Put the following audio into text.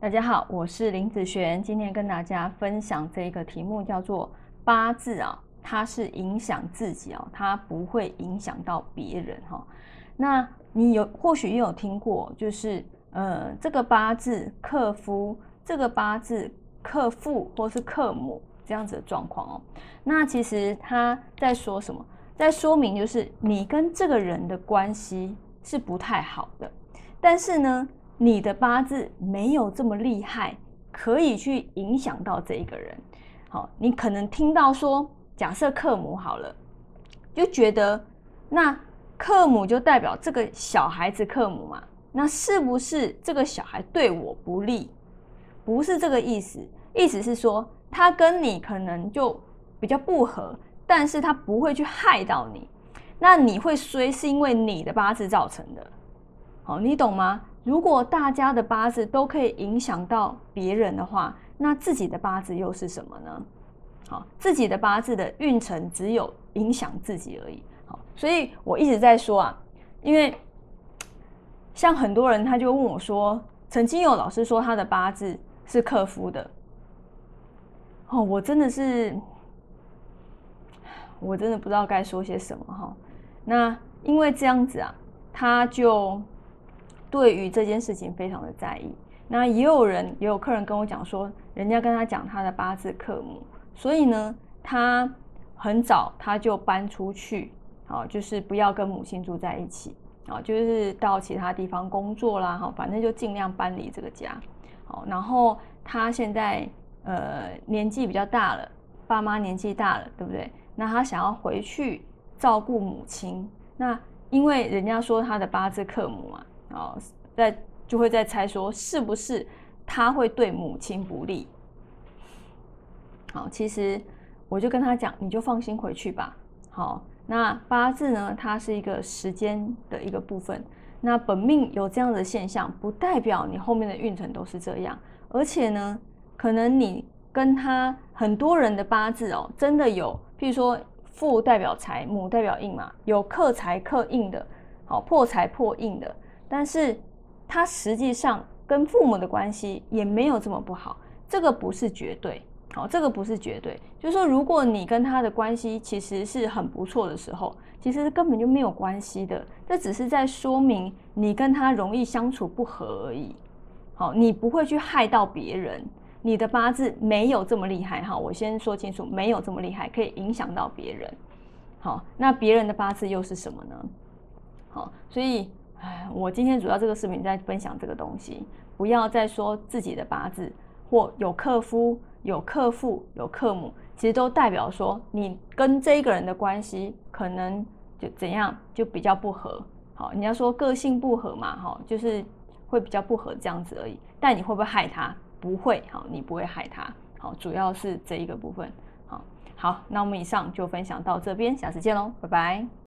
大家好，我是林子璇，今天跟大家分享这个题目叫做八字啊，它是影响自己哦，它不会影响到别人哈。那你有或许也有听过，就是呃这个八字克夫，这个八字克父或是克母这样子的状况哦。那其实他在说什么？在说明就是你跟这个人的关系是不太好的，但是呢。你的八字没有这么厉害，可以去影响到这一个人。好，你可能听到说，假设克母好了，就觉得那克母就代表这个小孩子克母嘛？那是不是这个小孩对我不利？不是这个意思，意思是说他跟你可能就比较不合，但是他不会去害到你。那你会衰是因为你的八字造成的。好，你懂吗？如果大家的八字都可以影响到别人的话，那自己的八字又是什么呢？好，自己的八字的运程只有影响自己而已。好，所以我一直在说啊，因为像很多人他就问我说，曾经有老师说他的八字是克夫的。哦，我真的是，我真的不知道该说些什么哈。那因为这样子啊，他就。对于这件事情非常的在意，那也有人也有客人跟我讲说，人家跟他讲他的八字克母，所以呢，他很早他就搬出去，啊，就是不要跟母亲住在一起，啊，就是到其他地方工作啦，哈，反正就尽量搬离这个家，好，然后他现在呃年纪比较大了，爸妈年纪大了，对不对？那他想要回去照顾母亲，那因为人家说他的八字克母嘛。哦，在就会在猜说是不是他会对母亲不利？好，其实我就跟他讲，你就放心回去吧。好，那八字呢，它是一个时间的一个部分。那本命有这样的现象，不代表你后面的运程都是这样。而且呢，可能你跟他很多人的八字哦，真的有，譬如说父代表财，母代表印嘛，有克财克印的，好破财破印的。但是，他实际上跟父母的关系也没有这么不好，这个不是绝对，好，这个不是绝对。就是说，如果你跟他的关系其实是很不错的时候，其实根本就没有关系的，这只是在说明你跟他容易相处不和而已。好，你不会去害到别人，你的八字没有这么厉害哈。我先说清楚，没有这么厉害，可以影响到别人。好，那别人的八字又是什么呢？好，所以。哎，我今天主要这个视频在分享这个东西，不要再说自己的八字或有克夫、有克父、有克母，其实都代表说你跟这一个人的关系可能就怎样，就比较不合。好，你要说个性不合嘛，哈，就是会比较不合这样子而已。但你会不会害他？不会，好，你不会害他。好，主要是这一个部分。好，好，那我们以上就分享到这边，下次见喽，拜拜。